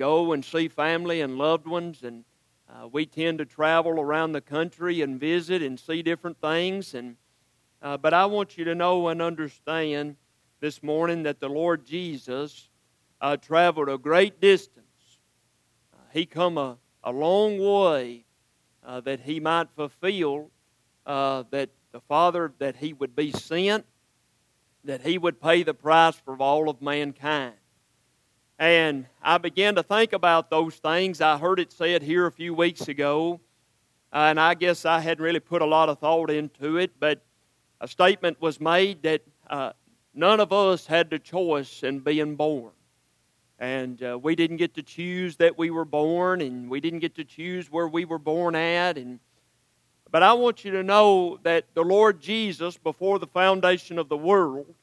go and see family and loved ones, and uh, we tend to travel around the country and visit and see different things. And uh, but I want you to know and understand this morning that the Lord Jesus uh, traveled a great distance. Uh, he come a, a long way uh, that he might fulfill uh, that the Father that he would be sent, that he would pay the price for all of mankind. And I began to think about those things. I heard it said here a few weeks ago, and I guess I hadn't really put a lot of thought into it, but a statement was made that uh, none of us had the choice in being born. And uh, we didn't get to choose that we were born, and we didn't get to choose where we were born at. And, but I want you to know that the Lord Jesus, before the foundation of the world,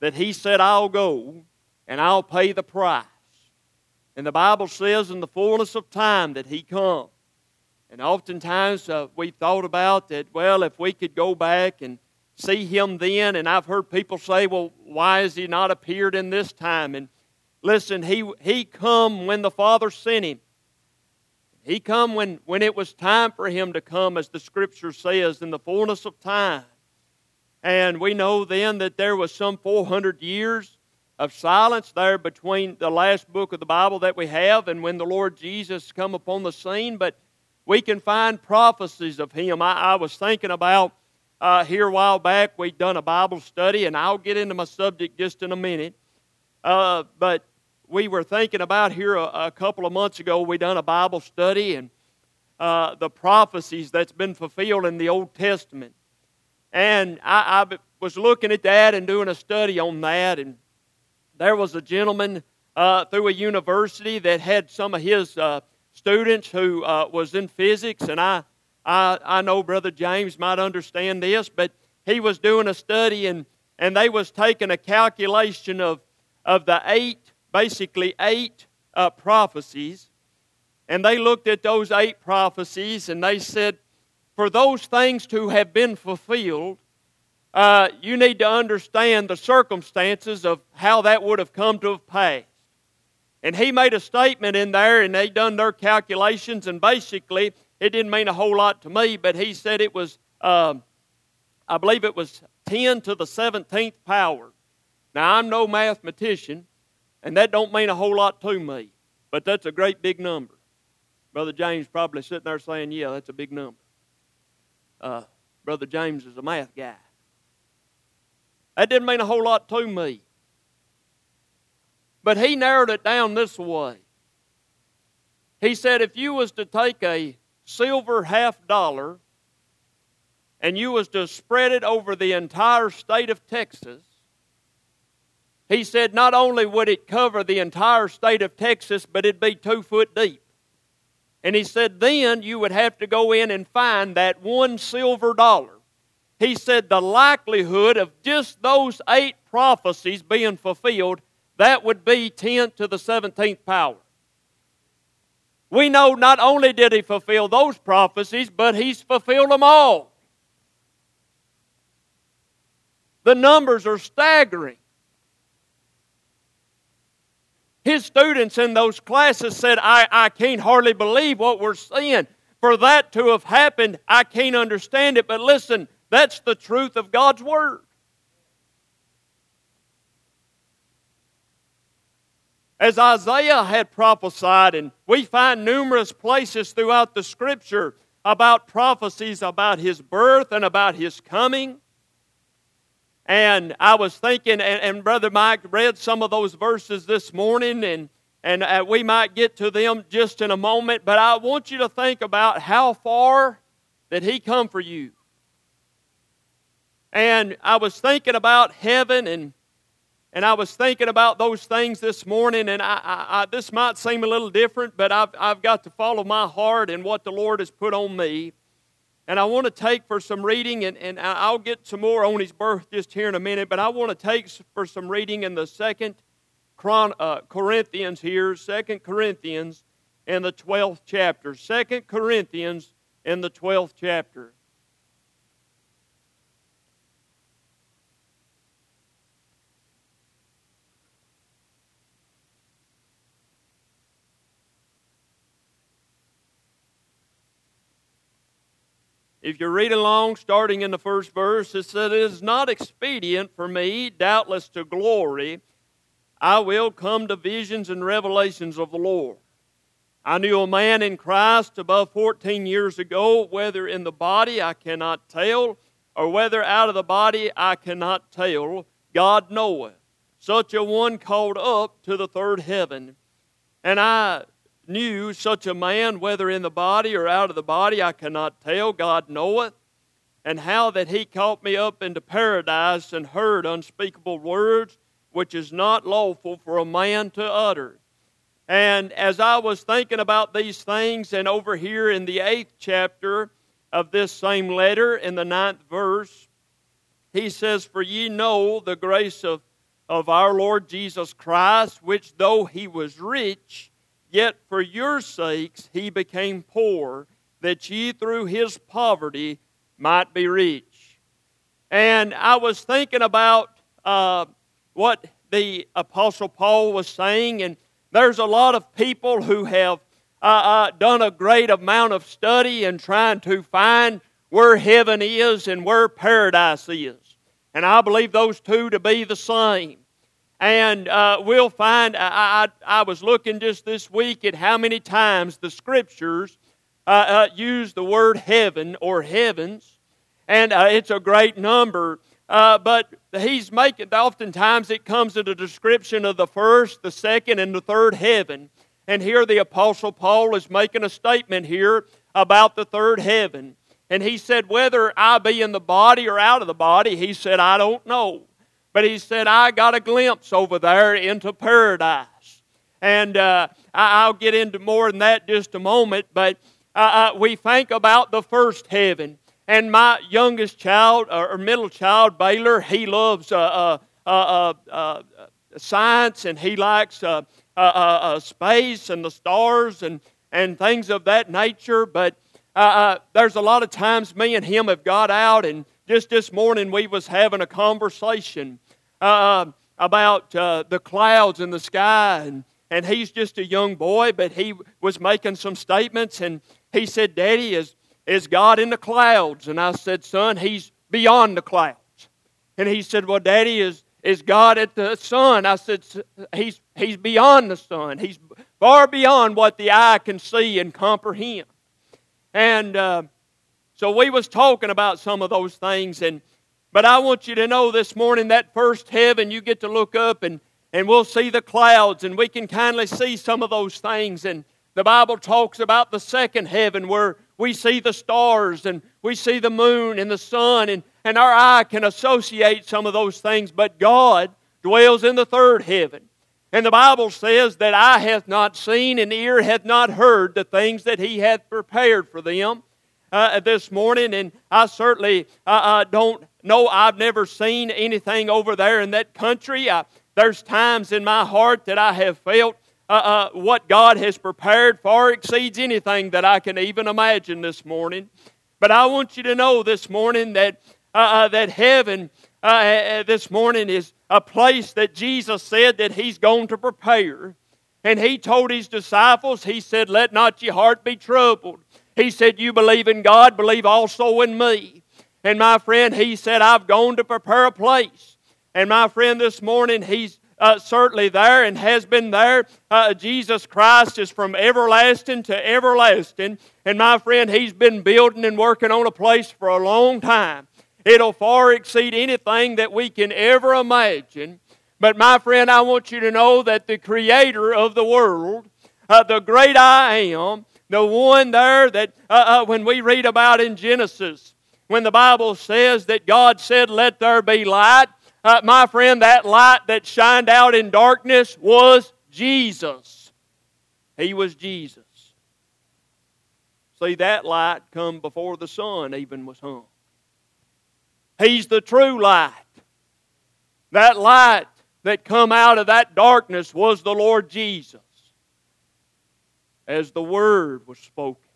that He said, I'll go and I'll pay the price. And the Bible says in the fullness of time that He come. And oftentimes uh, we've thought about that, well, if we could go back and see him then. And I've heard people say, well, why has he not appeared in this time? And listen, he, he come when the Father sent him. He come when, when it was time for him to come, as the Scripture says, in the fullness of time. And we know then that there was some 400 years of silence there between the last book of the Bible that we have and when the Lord Jesus come upon the scene. But we can find prophecies of him. I, I was thinking about uh, here a while back, we'd done a Bible study, and I'll get into my subject just in a minute. Uh, but we were thinking about here a, a, couple of months ago, We'd done a Bible study and uh, the prophecies that's been fulfilled in the Old Testament. And I, I, was looking at that and doing a study on that, and there was a gentleman uh, through a university that had some of his uh, students who uh, was in physics, and I I, I know Brother James might understand this, but he was doing a study and, and they was taking a calculation of, of the eight, basically eight uh, prophecies. And they looked at those eight prophecies and they said, for those things to have been fulfilled, uh, you need to understand the circumstances of how that would have come to have passed. And he made a statement in there, and they done their calculations, and basically it didn't mean a whole lot to me, but he said it was, um, I believe it was 10 to the 17th power. Now, I'm no mathematician, and that don't mean a whole lot to me, but that's a great big number. Brother James probably sitting there saying, yeah, that's a big number. Uh, Brother James is a math guy. That didn't mean a whole lot to me. But he narrowed it down this way. He said if you was to take a silver half dollar and you was to spread it over the entire state of Texas, he said not only would it cover the entire state of Texas, but it'd be two foot deep. And he said then you would have to go in and find that one silver dollar. He said the likelihood of just those eight prophecies being fulfilled, that would be 10 to the 17th power we know not only did he fulfill those prophecies, but he's fulfilled them all. The numbers are staggering. His students in those classes said, I, I can't hardly believe what we're seeing. For that to have happened, I can't understand it. But listen, that's the truth of God's Word. as Isaiah had prophesied, and we find numerous places throughout the scripture about prophecies about his birth and about his coming. And I was thinking, and, and Brother Mike read some of those verses this morning, and, and uh, we might get to them just in a moment, but I want you to think about how far did he come for you. And I was thinking about heaven and and I was thinking about those things this morning, and I, I, I, this might seem a little different, but I've, I've got to follow my heart and what the Lord has put on me. And I want to take for some reading, and, and I'll get some more on his birth just here in a minute, but I want to take for some reading in the second uh, Corinthians here, Second Corinthians in the 12th chapter. Second Corinthians in the 12th chapter. If you read along, starting in the first verse, it said, It is not expedient for me, doubtless to glory. I will come to visions and revelations of the Lord. I knew a man in Christ above 14 years ago, whether in the body I cannot tell, or whether out of the body I cannot tell. God knoweth. Such a one called up to the third heaven. And I knew such a man, whether in the body or out of the body, I cannot tell, God knoweth, and how that he caught me up into paradise and heard unspeakable words which is not lawful for a man to utter. And as I was thinking about these things, and over here in the eighth chapter of this same letter, in the ninth verse, he says, For ye know the grace of, of our Lord Jesus Christ, which though he was rich, Yet for your sakes he became poor, that ye through his poverty might be rich. And I was thinking about uh, what the Apostle Paul was saying, and there's a lot of people who have uh, uh, done a great amount of study and trying to find where heaven is and where paradise is. And I believe those two to be the same. And uh, we'll find, I, I, I, was looking just this week at how many times the scriptures uh, uh, use the word heaven or heavens, and uh, it's a great number. Uh, but he's making, oftentimes it comes in a description of the first, the second, and the third heaven. And here the Apostle Paul is making a statement here about the third heaven. And he said, Whether I be in the body or out of the body, he said, I don't know. But he said, I got a glimpse over there into paradise. And uh, I'll get into more than that just a moment. But uh, uh, we think about the first heaven. And my youngest child, or middle child, Baylor, he loves uh, uh, uh, science and he likes space and the stars and, and things of that nature. But there's a lot of times me and him have got out and just this morning we was having a conversation uh, about uh, the clouds in the sky, and, and he's just a young boy, but he was making some statements, and he said, Daddy, is, is God in the clouds? And I said, Son, he's beyond the clouds. And he said, Well, Daddy, is, is God at the sun? I said, he's, he's beyond the sun. He's far beyond what the eye can see and comprehend. And uh, so we was talking about some of those things, and but I want you to know this morning that first heaven, you get to look up and, and we'll see the clouds and we can kindly see some of those things. And the Bible talks about the second heaven where we see the stars and we see the moon and the sun, and, and our eye can associate some of those things. But God dwells in the third heaven. And the Bible says that eye hath not seen and ear hath not heard the things that He hath prepared for them uh, this morning. And I certainly uh, uh, don't no, I've never seen anything over there in that country. I, there's times in my heart that I have felt uh, uh, what God has prepared far exceeds anything that I can even imagine this morning. But I want you to know this morning that, uh, uh that heaven uh, uh, this morning is a place that Jesus said that He's going to prepare. And He told His disciples, He said, Let not your heart be troubled. He said, You believe in God, believe also in me. And my friend, he said, I've gone to prepare a place. And my friend, this morning, he's uh, certainly there and has been there. Uh, Jesus Christ is from everlasting to everlasting. And my friend, he's been building and working on a place for a long time. It'll far exceed anything that we can ever imagine. But my friend, I want you to know that the creator of the world, uh, the great I am, the one there that uh, uh, when we read about in Genesis, when the Bible says that God said, Let there be light, uh, my friend, that light that shined out in darkness was Jesus. He was Jesus. See, that light come before the sun even was hung. He's the true light. That light that come out of that darkness was the Lord Jesus as the Word was spoken.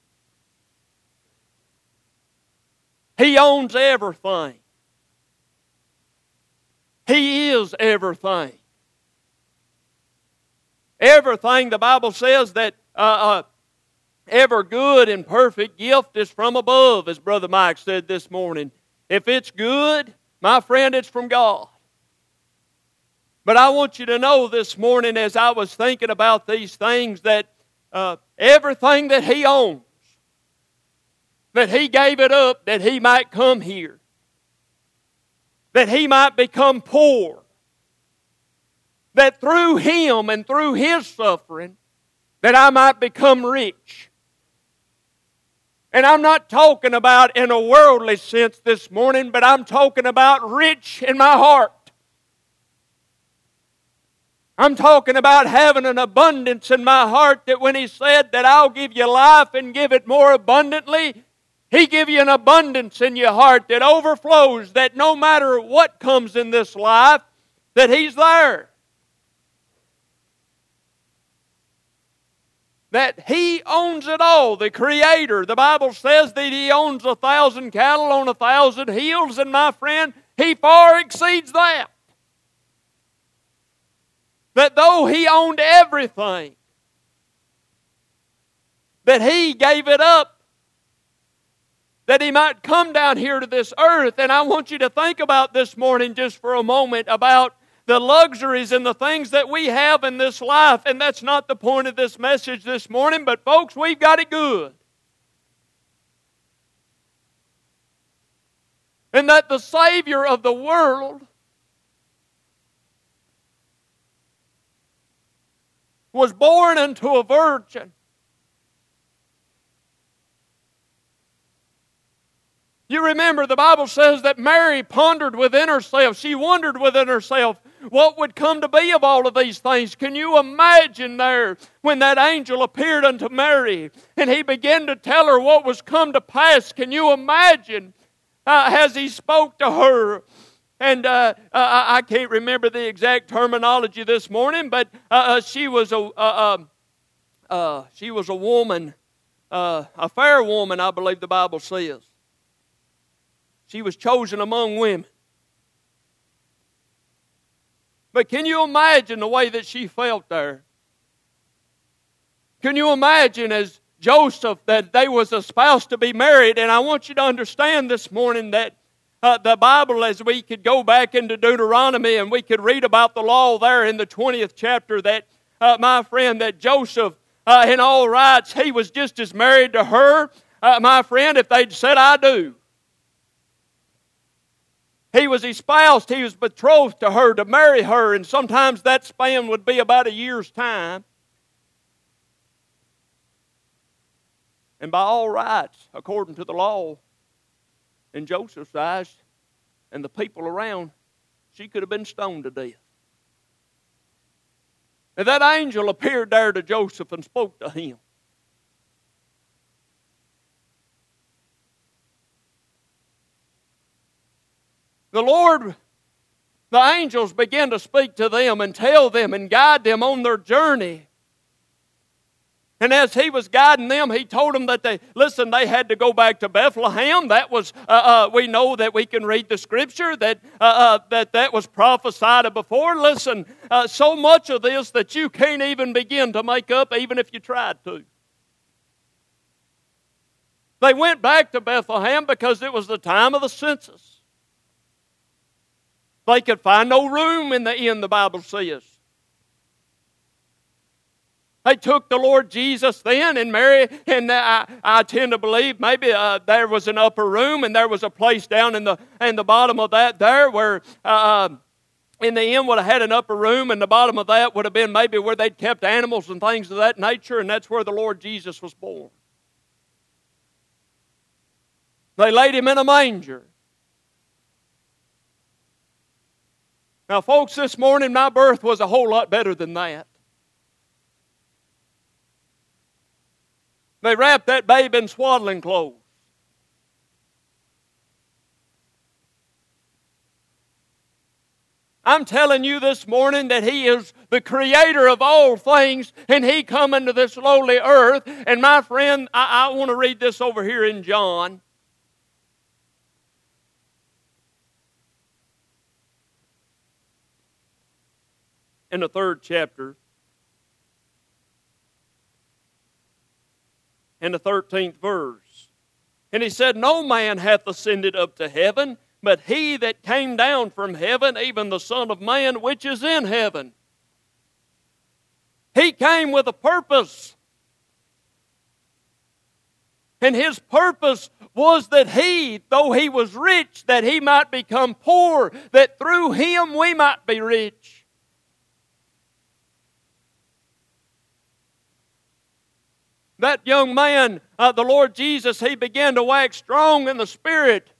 He owns everything. He is everything. Everything the Bible says that uh, uh, Every good and perfect gift is from above, as Brother Mike said this morning. If it's good, my friend, it's from God. But I want you to know this morning, as I was thinking about these things, that uh, everything that He owns, that He gave it up that He might come here, that He might become poor, that through Him and through His suffering, that I might become rich. And I'm not talking about in a worldly sense this morning, but I'm talking about rich in my heart. I'm talking about having an abundance in my heart that when He said that I'll give you life and give it more abundantly, He give you an abundance in your heart that overflows, that no matter what comes in this life, that He's there. That He owns it all, the Creator. The Bible says that He owns a thousand cattle on a thousand hills, and my friend, He far exceeds that that though he owned everything, that he gave it up that he might come down here to this earth. And I want you to think about this morning just for a moment about the luxuries and the things that we have in this life. And that's not the point of this message this morning, but folks, we've got it good. And that the Savior of the world was born unto a virgin. You remember the Bible says that Mary pondered within herself. She wondered within herself what would come to be of all of these things. Can you imagine there when that angel appeared unto Mary and he began to tell her what was come to pass? Can you imagine uh, as he spoke to her and uh, uh, I can't remember the exact terminology this morning, but uh, uh she was a uh, um, she was a woman, a fair woman, I believe the Bible says. She was chosen among women. But can you imagine the way that she felt there? Can you imagine as Joseph that they was a spouse to be married? And I want you to understand this morning that uh, the Bible as we could go back into Deuteronomy and we could read about the law there in the 20th chapter that, uh, my friend, that Joseph, uh, in all rights, he was just as married to her, uh, my friend, if they'd said, I do. He was espoused, he was betrothed to her to marry her, and sometimes that span would be about a year's time. And by all rights, according to the law, in Joseph's eyes and the people around, she could have been stoned to death. And that angel appeared there to Joseph and spoke to him. The Lord, the angels began to speak to them and tell them and guide them on their journey. And as he was guiding them, he told them that they, listen, they had to go back to Bethlehem. That was, uh, uh, we know that we can read the scripture that uh, uh that, that was prophesied before. Listen, uh, so much of this that you can't even begin to make up, even if you tried to. They went back to Bethlehem because it was the time of the census. They could find no room in the inn, the Bible says. They took the Lord Jesus then and Mary, and I, I tend to believe maybe uh, there was an upper room and there was a place down in the, in the bottom of that there where uh, um, in the inn would have had an upper room, and the bottom of that would have been maybe where they'd kept animals and things of that nature, and that's where the Lord Jesus was born. They laid him in a manger. Now, folks, this morning my birth was a whole lot better than that. They wrapped that babe in swaddling clothes. I'm telling you this morning that He is the creator of all things, and He come into this lowly earth. And my friend, I, I want to read this over here in John. In the third chapter. and the 13th verse. And he said, No man hath ascended up to heaven, but he that came down from heaven, even the Son of Man which is in heaven. He came with a purpose. And his purpose was that he, though he was rich, that he might become poor, that through him we might be rich. That young man, uh, the Lord Jesus, he began to wax strong in the Spirit.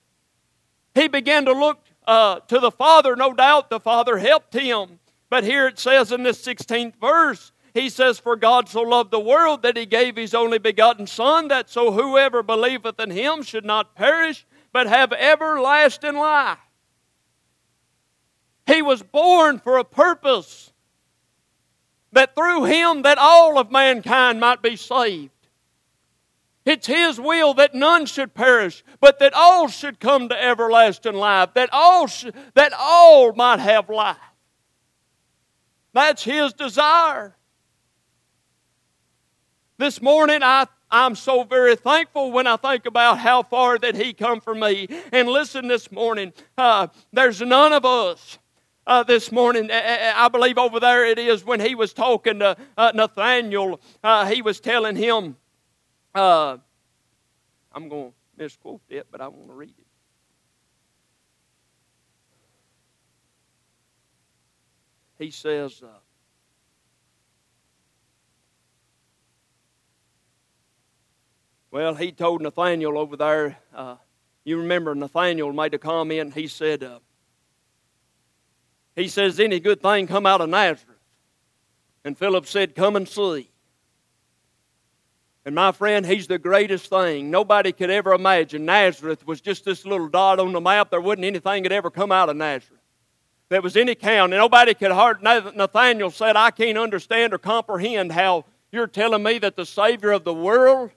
He began to look uh, to the Father. No doubt the Father helped him. But here it says in this 16th verse, he says, For God so loved the world that he gave his only begotten Son, that so whoever believeth in him should not perish, but have everlasting life. He was born for a purpose, that through him that all of mankind might be saved. It's His will that none should perish, but that all should come to everlasting life, that all, sh- that all might have life. That's His desire. This morning, I, I'm so very thankful when I think about how far that He come for me. And listen, this morning, uh, there's none of us. Uh, this morning. I believe over there it is when he was talking to uh, Nathaniel, uh, he was telling him, uh, I'm going to misquote it, but I want to read it. He says, uh, Well, he told Nathaniel over there, uh, you remember Nathaniel made a comment, he said, he says, any good thing come out of Nazareth. And Philip said, come and see. And my friend, he's the greatest thing. Nobody could ever imagine Nazareth was just this little dot on the map. There wasn't anything that ever come out of Nazareth. There was any count. And nobody could hard Nathaniel said, I can't understand or comprehend how you're telling me that the Savior of the world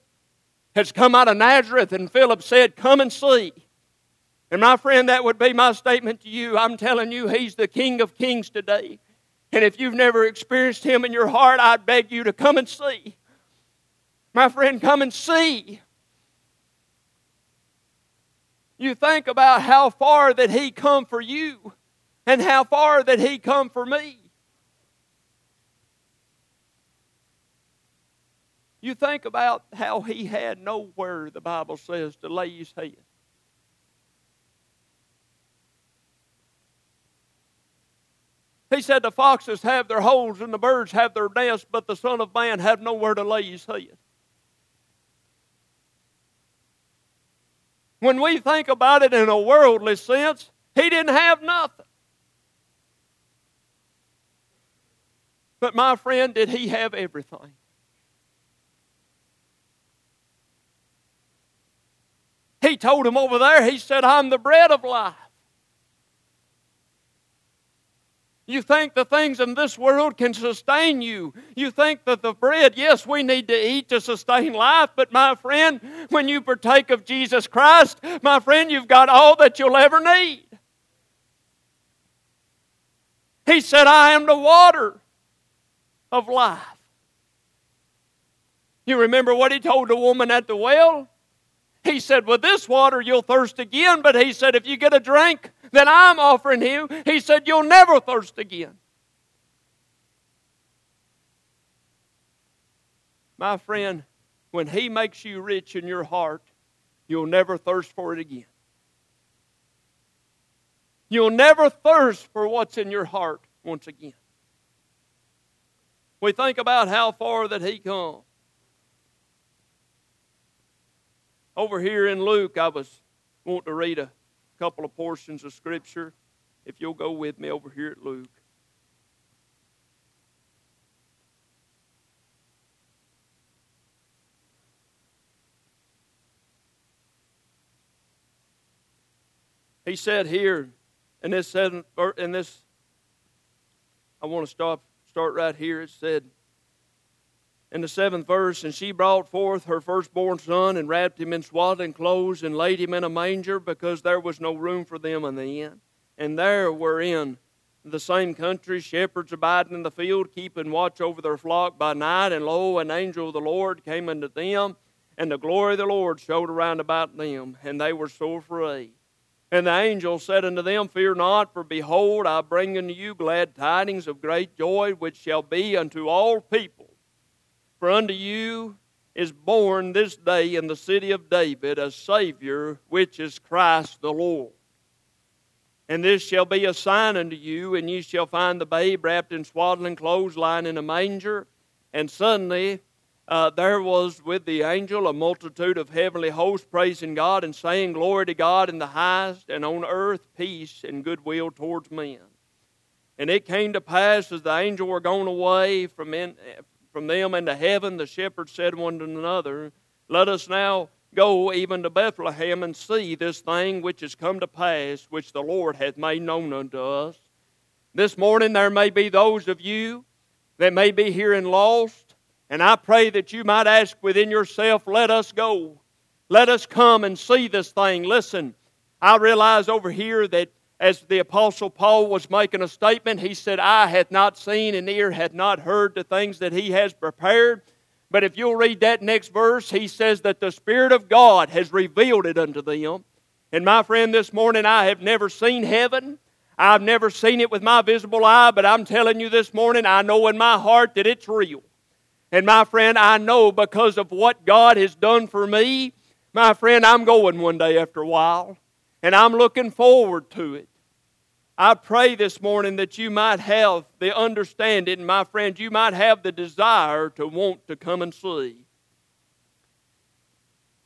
has come out of Nazareth. And Philip said, Come and see. And my friend, that would be my statement to you. I'm telling you, He's the King of Kings today. And if you've never experienced Him in your heart, I'd beg you to come and see. My friend, come and see. You think about how far that he come for you and how far that he come for me. You think about how he had nowhere, the Bible says, to lay his head. He said, The foxes have their holes and the birds have their nests, but the Son of Man have nowhere to lay his head. When we think about it in a worldly sense, he didn't have nothing. But my friend, did he have everything? He told him over there, he said, I'm the bread of life. You think the things in this world can sustain you. You think that the bread, yes, we need to eat to sustain life, but my friend, when you partake of Jesus Christ, my friend, you've got all that you'll ever need. He said, I am the water of life. You remember what he told the woman at the well? He said, With this water you'll thirst again, but he said, If you get a drink, that I'm offering you, he said, You'll never thirst again. My friend, when he makes you rich in your heart, you'll never thirst for it again. You'll never thirst for what's in your heart once again. We think about how far that he come. Over here in Luke, I was wanting to read a couple of portions of Scripture. If you'll go with me over here at Luke. He said here in this in this, I want to stop, start right here. It said, in the seventh verse, and she brought forth her firstborn son and wrapped him in swaddling clothes and laid him in a manger because there was no room for them in the inn. And there were in the same country shepherds abiding in the field, keeping watch over their flock by night. And lo, an angel of the Lord came unto them, And the glory of the Lord showed around about them, and they were sore afraid. And the angel said unto them, Fear not, for behold, I bring unto you glad tidings of great joy, which shall be unto all people. For unto you is born this day in the city of David a Savior, which is Christ the Lord. And this shall be a sign unto you, and ye shall find the babe wrapped in swaddling clothes, lying in a manger. And suddenly uh, there was with the angel a multitude of heavenly hosts praising God and saying, Glory to God in the highest, and on earth peace and goodwill towards men. And it came to pass as the angel were gone away from, in, from them into heaven, the shepherds said one to another, Let us now go even to Bethlehem and see this thing which has come to pass, which the Lord hath made known unto us. This morning there may be those of you that may be hearing lost and I pray that you might ask within yourself, let us go. Let us come and see this thing. Listen, I realize over here that as the Apostle Paul was making a statement, he said, Eye hath not seen and ear hath not heard the things that he has prepared. But if you'll read that next verse, he says that the Spirit of God has revealed it unto them. And my friend, this morning I have never seen heaven. I've never seen it with my visible eye, but I'm telling you this morning, I know in my heart that it's real. And my friend, I know because of what God has done for me, my friend, I'm going one day after a while. And I'm looking forward to it. I pray this morning that you might have the understanding, my friend, you might have the desire to want to come and see.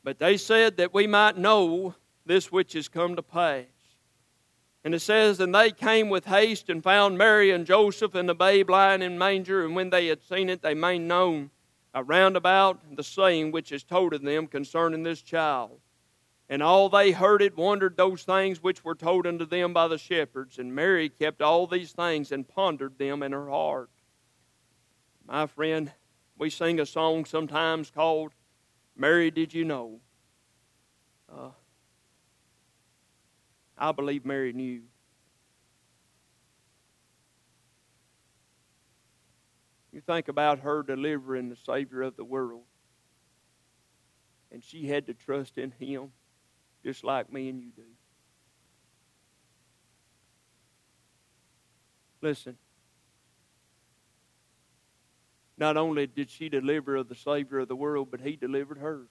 But they said that we might know this which has come to pass. And it says, And they came with haste and found Mary and Joseph and the babe lying in manger. And when they had seen it, they made known around about the saying which is told of them concerning this child. And all they heard it wondered those things which were told unto them by the shepherds. And Mary kept all these things and pondered them in her heart. My friend, we sing a song sometimes called Mary, Did You Know? Uh, I believe Mary knew. You think about her delivering the Savior of the world. And she had to trust in Him just like me and you do. Listen. Not only did she deliver of the Savior of the world, but He delivered her.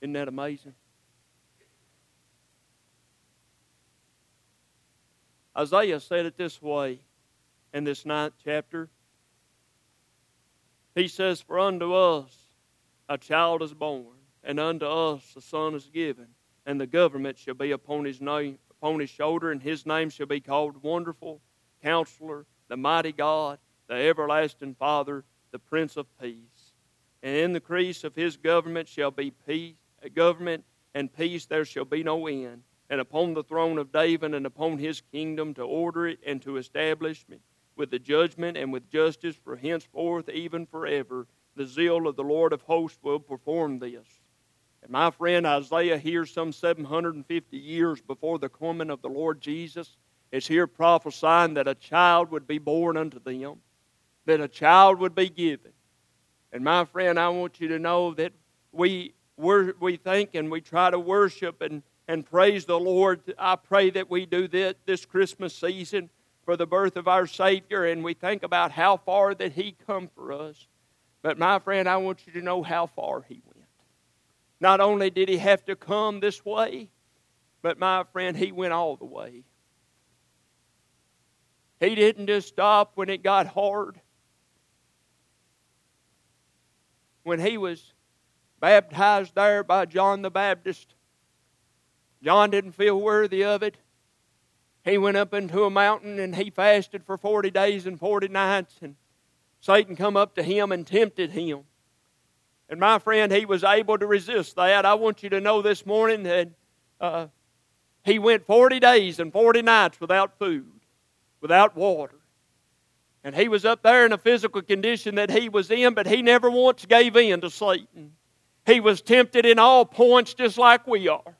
Isn't that amazing? Isaiah said it this way in this ninth chapter. He says, For unto us a child is born, and unto us a son is given, and the government shall be upon his name upon his shoulder, and his name shall be called Wonderful, Counselor, the Mighty God, the Everlasting Father, the Prince of Peace. And in the increase of his government shall be peace, uh, government and peace there shall be no end and upon the throne of David and upon his kingdom to order it and to establish it with the judgment and with justice for henceforth, even forever. The zeal of the Lord of hosts will perform this. And my friend Isaiah, here some 750 years before the coming of the Lord Jesus, is here prophesying that a child would be born unto them, that a child would be given. And my friend, I want you to know that we we think and we try to worship and and praise the Lord. I pray that we do this this Christmas season for the birth of our Savior and we think about how far that He come for us. But my friend, I want you to know how far He went. Not only did He have to come this way, but my friend, He went all the way. He didn't just stop when it got hard. When He was baptized there by John the Baptist, John didn't feel worthy of it. He went up into a mountain and he fasted for 40 days and 40 nights, and Satan come up to him and tempted him. And my friend, he was able to resist that. I want you to know this morning that uh, he went 40 days and 40 nights without food, without water. And he was up there in a physical condition that he was in, but he never once gave in to Satan. He was tempted in all points just like we are.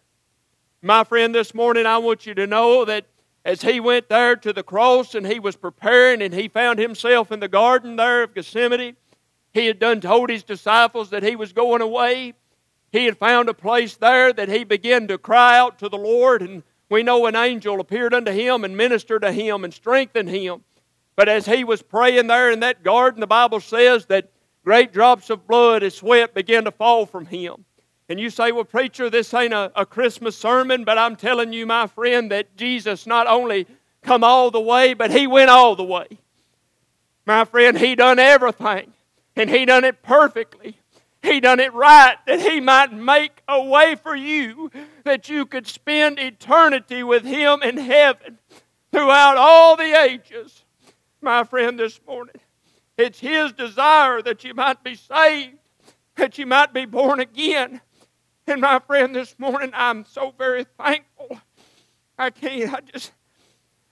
My friend, this morning I want you to know that as he went there to the cross and he was preparing and he found himself in the garden there of Gethsemane, He had done told his disciples that he was going away. He had found a place there that he began to cry out to the Lord, and we know an angel appeared unto him and ministered to him and strengthened him. But as he was praying there in that garden, the Bible says that great drops of blood and sweat began to fall from him. And you say, well, preacher, this ain't a, a Christmas sermon, but I'm telling you, my friend, that Jesus not only come all the way, but he went all the way. My friend, he done everything, and he done it perfectly. He done it right that he might make a way for you that you could spend eternity with him in heaven throughout all the ages. My friend, this morning, it's his desire that you might be saved, that you might be born again. And my friend, this morning, I'm so very thankful. I can't, I just,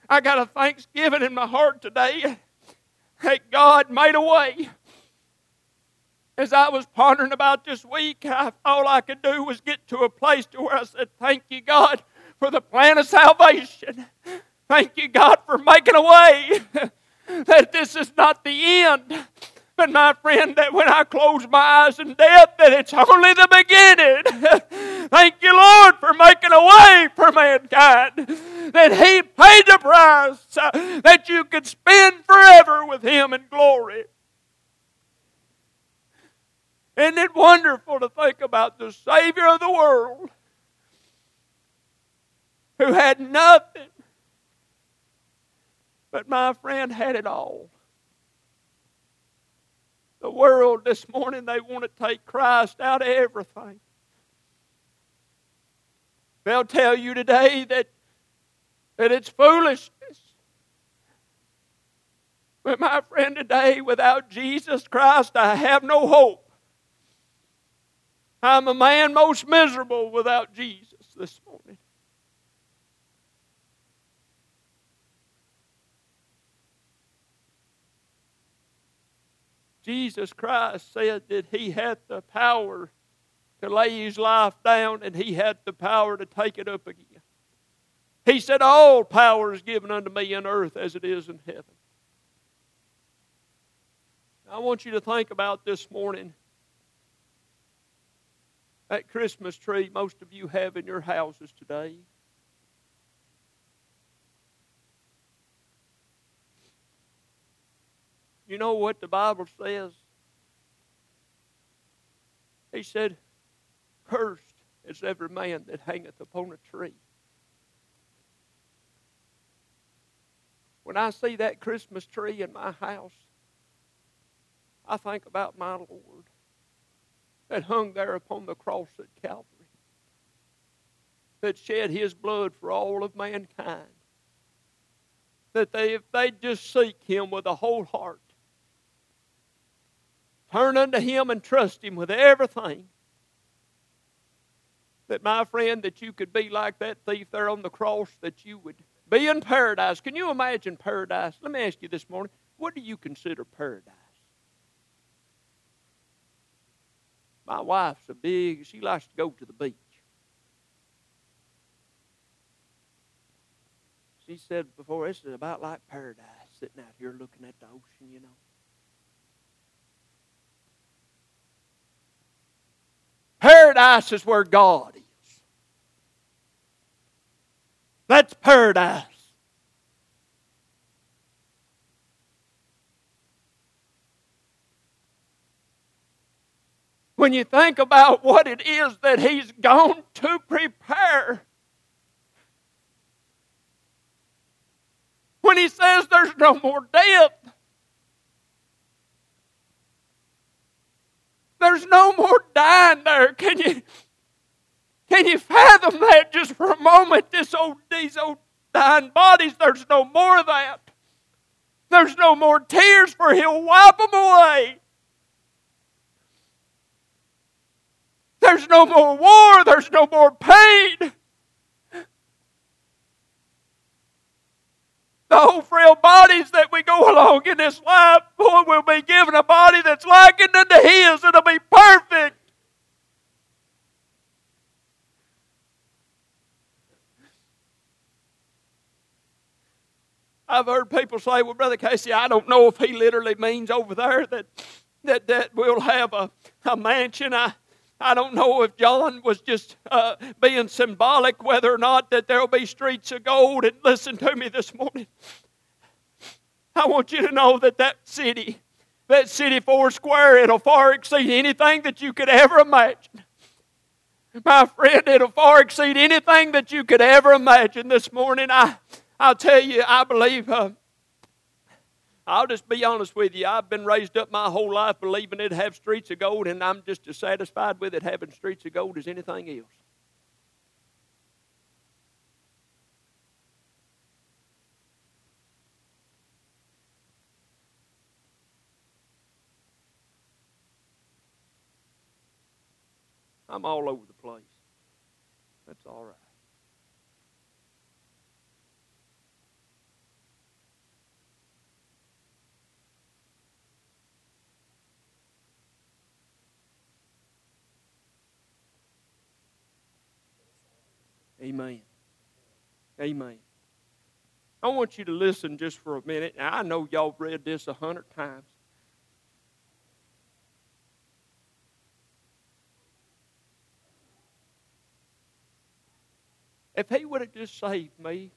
I got a thanksgiving in my heart today that God made a way. As I was pondering about this week, I, all I could do was get to a place to where I said, Thank you, God, for the plan of salvation. Thank you, God, for making a way that this is not the end. But my friend, that when I close my eyes in death, that it's only the beginning. Thank you, Lord, for making a way for mankind. That He paid the price uh, that you could spend forever with Him in glory. Isn't it wonderful to think about the Savior of the world who had nothing, but my friend had it all? The world this morning, they want to take Christ out of everything. They'll tell you today that, that it's foolishness. But my friend, today, without Jesus Christ, I have no hope. I'm a man most miserable without Jesus this morning. Jesus Christ said that he had the power to lay his life down and he had the power to take it up again. He said, All power is given unto me in earth as it is in heaven. I want you to think about this morning that Christmas tree most of you have in your houses today. You know what the Bible says? He said, Cursed is every man that hangeth upon a tree. When I see that Christmas tree in my house, I think about my Lord that hung there upon the cross at Calvary, that shed his blood for all of mankind. That they, if they just seek him with a whole heart, Turn unto Him and trust Him with everything. That, my friend, that you could be like that thief there on the cross, that you would be in paradise. Can you imagine paradise? Let me ask you this morning what do you consider paradise? My wife's a big, she likes to go to the beach. She said before, this is about like paradise, sitting out here looking at the ocean, you know. Paradise is where God is. That's paradise. When you think about what it is that He's gone to prepare, when He says there's no more death, There's no more dying there. Can you, can you fathom that just for a moment? This old, these old dying bodies, there's no more of that. There's no more tears, for He'll wipe them away. There's no more war. There's no more pain. the whole frail bodies that we go along in this life, boy, will be given a body that's likened unto His. It'll be perfect. I've heard people say, well, Brother Casey, I don't know if he literally means over there that that, that we'll have a, a mansion. I, I don't know if John was just uh, being symbolic, whether or not that there'll be streets of gold. And listen to me this morning. I want you to know that that city, that city four square, it'll far exceed anything that you could ever imagine. My friend, it'll far exceed anything that you could ever imagine this morning. I, I'll tell you, I believe uh, I'll just be honest with you. I've been raised up my whole life believing it'd have streets of gold, and I'm just as satisfied with it having streets of gold as anything else. I'm all over the place. That's all right. Amen. Amen. I want you to listen just for a minute. Now, I know y'all read this a hundred times. If he would have just saved me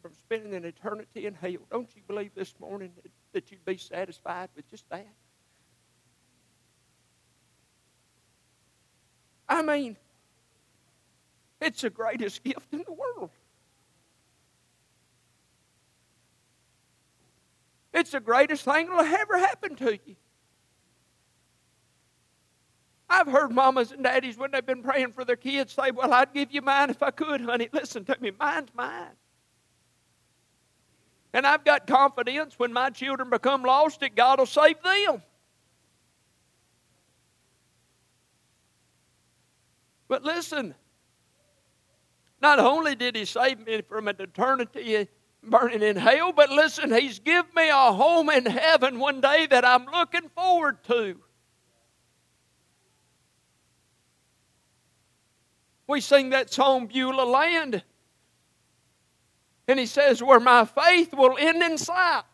from spending an eternity in hell, don't you believe this morning that you'd be satisfied with just that? I mean, it's the greatest gift in the world. It's the greatest thing that'll ever happen to you. I've heard mamas and daddies when they've been praying for their kids say, Well, I'd give you mine if I could, honey. Listen to me, mine's mine. And I've got confidence when my children become lost that God will save them. But listen, not only did he save me from an eternity burning in hell, but listen, he's given me a home in heaven one day that I'm looking forward to. We sing that song, Beulah Land. And he says, Where my faith will end in sight.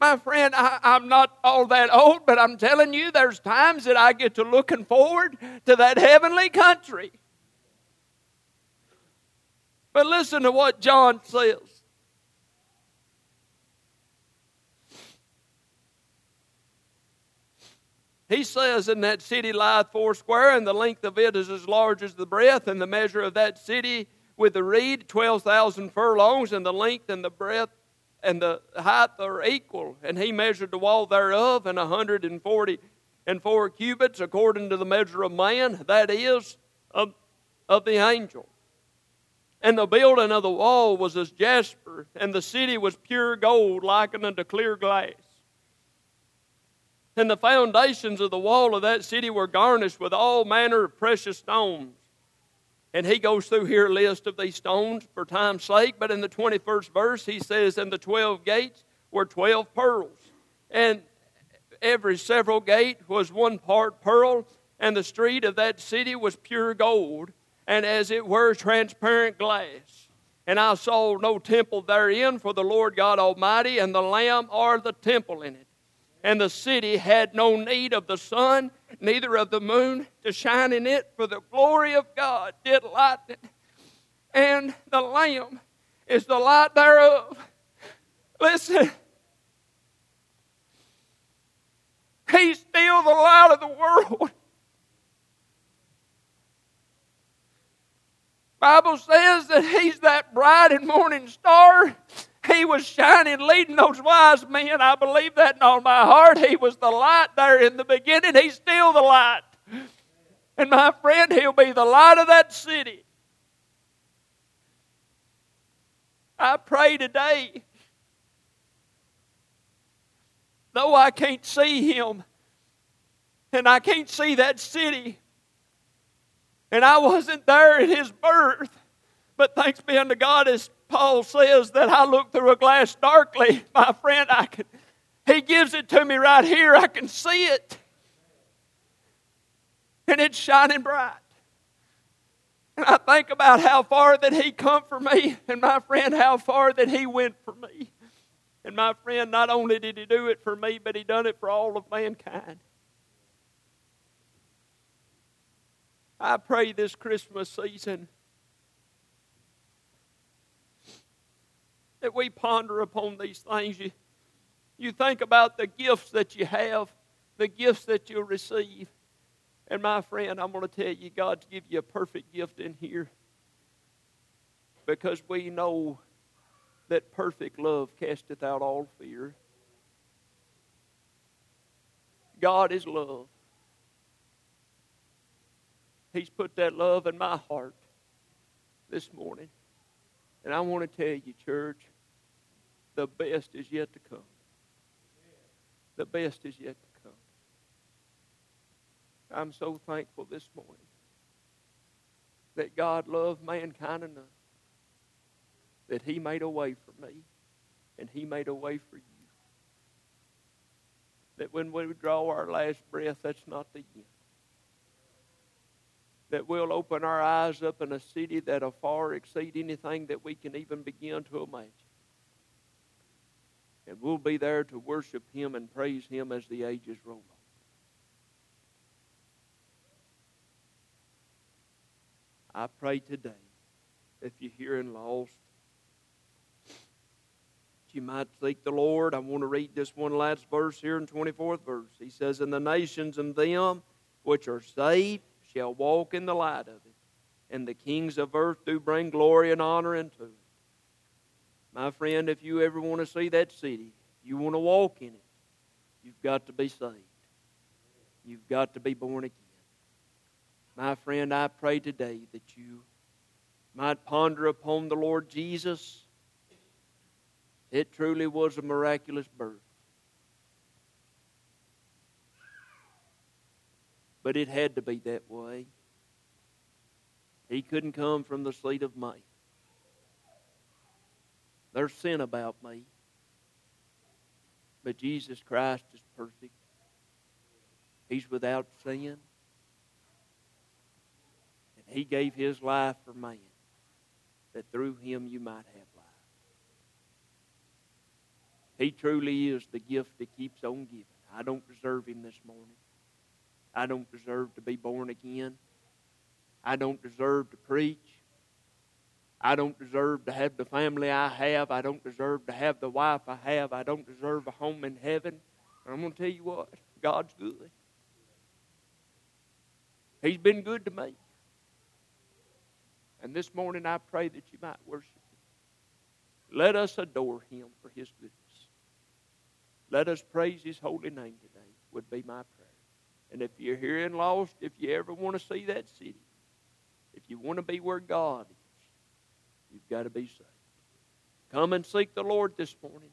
My friend, I, am not all that old, but I'm telling you, there's times that I get to looking forward to that heavenly country. But listen to what John says. He says, In that city lieth four square, and the length of it is as large as the breadth, and the measure of that city with the reed, 12,000 furlongs, and the length and the breadth and the height are equal. And he measured the wall thereof, and a hundred and forty and four cubits, according to the measure of man, that is, of, of the angel. And the building of the wall was as jasper, and the city was pure gold, likened unto clear glass. And the foundations of the wall of that city were garnished with all manner of precious stones. And he goes through here a list of these stones for time's sake, but in the 21st verse, he says, And the 12 gates were 12 pearls. And every several gate was one part pearl, and the street of that city was pure gold and as it were transparent glass. And I saw no temple therein, for the Lord God Almighty and the Lamb are the temple in it. And the city had no need of the sun, neither of the moon to shine in it, for the glory of God did light it. And the Lamb is the light thereof. Listen, He's still the light of the world. Bible says that he's that bright and morning star. He was shining, leading those wise men. I believe that in all my heart. He was the light there in the beginning. He's still the light. And my friend, he'll be the light of that city. I pray today, though I can't see him and I can't see that city, and I wasn't there at his birth. But thanks be unto God, as Paul says, that I look through a glass darkly. My friend, I can, he gives it to me right here. I can see it. And it's shining bright. And I think about how far that he come for me, and my friend, how far that he went for me. And my friend, not only did he do it for me, but he done it for all of mankind. I pray this Christmas season that we ponder upon these things. You, you think about the gifts that you have, the gifts that you'll receive. And my friend, I'm going to tell you, God's give you a perfect gift in here because we know that perfect love casteth out all fear. God is love. He's put that love in my heart this morning. And I want to tell you, church, the best is yet to come. The best is yet to come. I'm so thankful this morning that God loved mankind enough that He made a way for me and He made a way for you. That when we draw our last breath, that's not the end that we'll open our eyes up in a city that'll far exceed anything that we can even begin to imagine. And we'll be there to worship Him and praise Him as the ages roll on. I pray today, if you're here and lost, you might seek the Lord. I want to read this one last verse here in 24th verse. He says, And the nations and them which are saved shall walk in the light of it, and the kings of earth do bring glory and honor into it. My friend, if you ever want to see that city, you want to walk in it, you've got to be saved. You've got to be born again. My friend, I pray today that you might ponder upon the Lord Jesus. It truly was a miraculous birth. But it had to be that way. He couldn't come from the seed of May. There's sin about me. But Jesus Christ is perfect. He's without sin. And He gave His life for man, that through Him you might have life. He truly is the gift that keeps on giving. I don't deserve Him this morning. I don't deserve to be born again. I don't deserve to preach. I don't deserve to have the family I have. I don't deserve to have the wife I have. I don't deserve a home in heaven. And I'm going to tell you what God's good. He's been good to me. And this morning I pray that you might worship Him. Let us adore Him for His goodness. Let us praise His holy name today, would be my prayer. And if you're here and lost, if you ever want to see that city, if you want to be where God is, you've got to be saved. Come and seek the Lord this morning.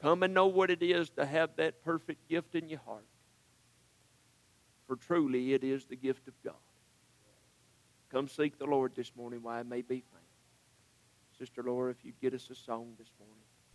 Come and know what it is to have that perfect gift in your heart. For truly it is the gift of God. Come seek the Lord this morning while it may be found. Sister Laura, if you'd get us a song this morning.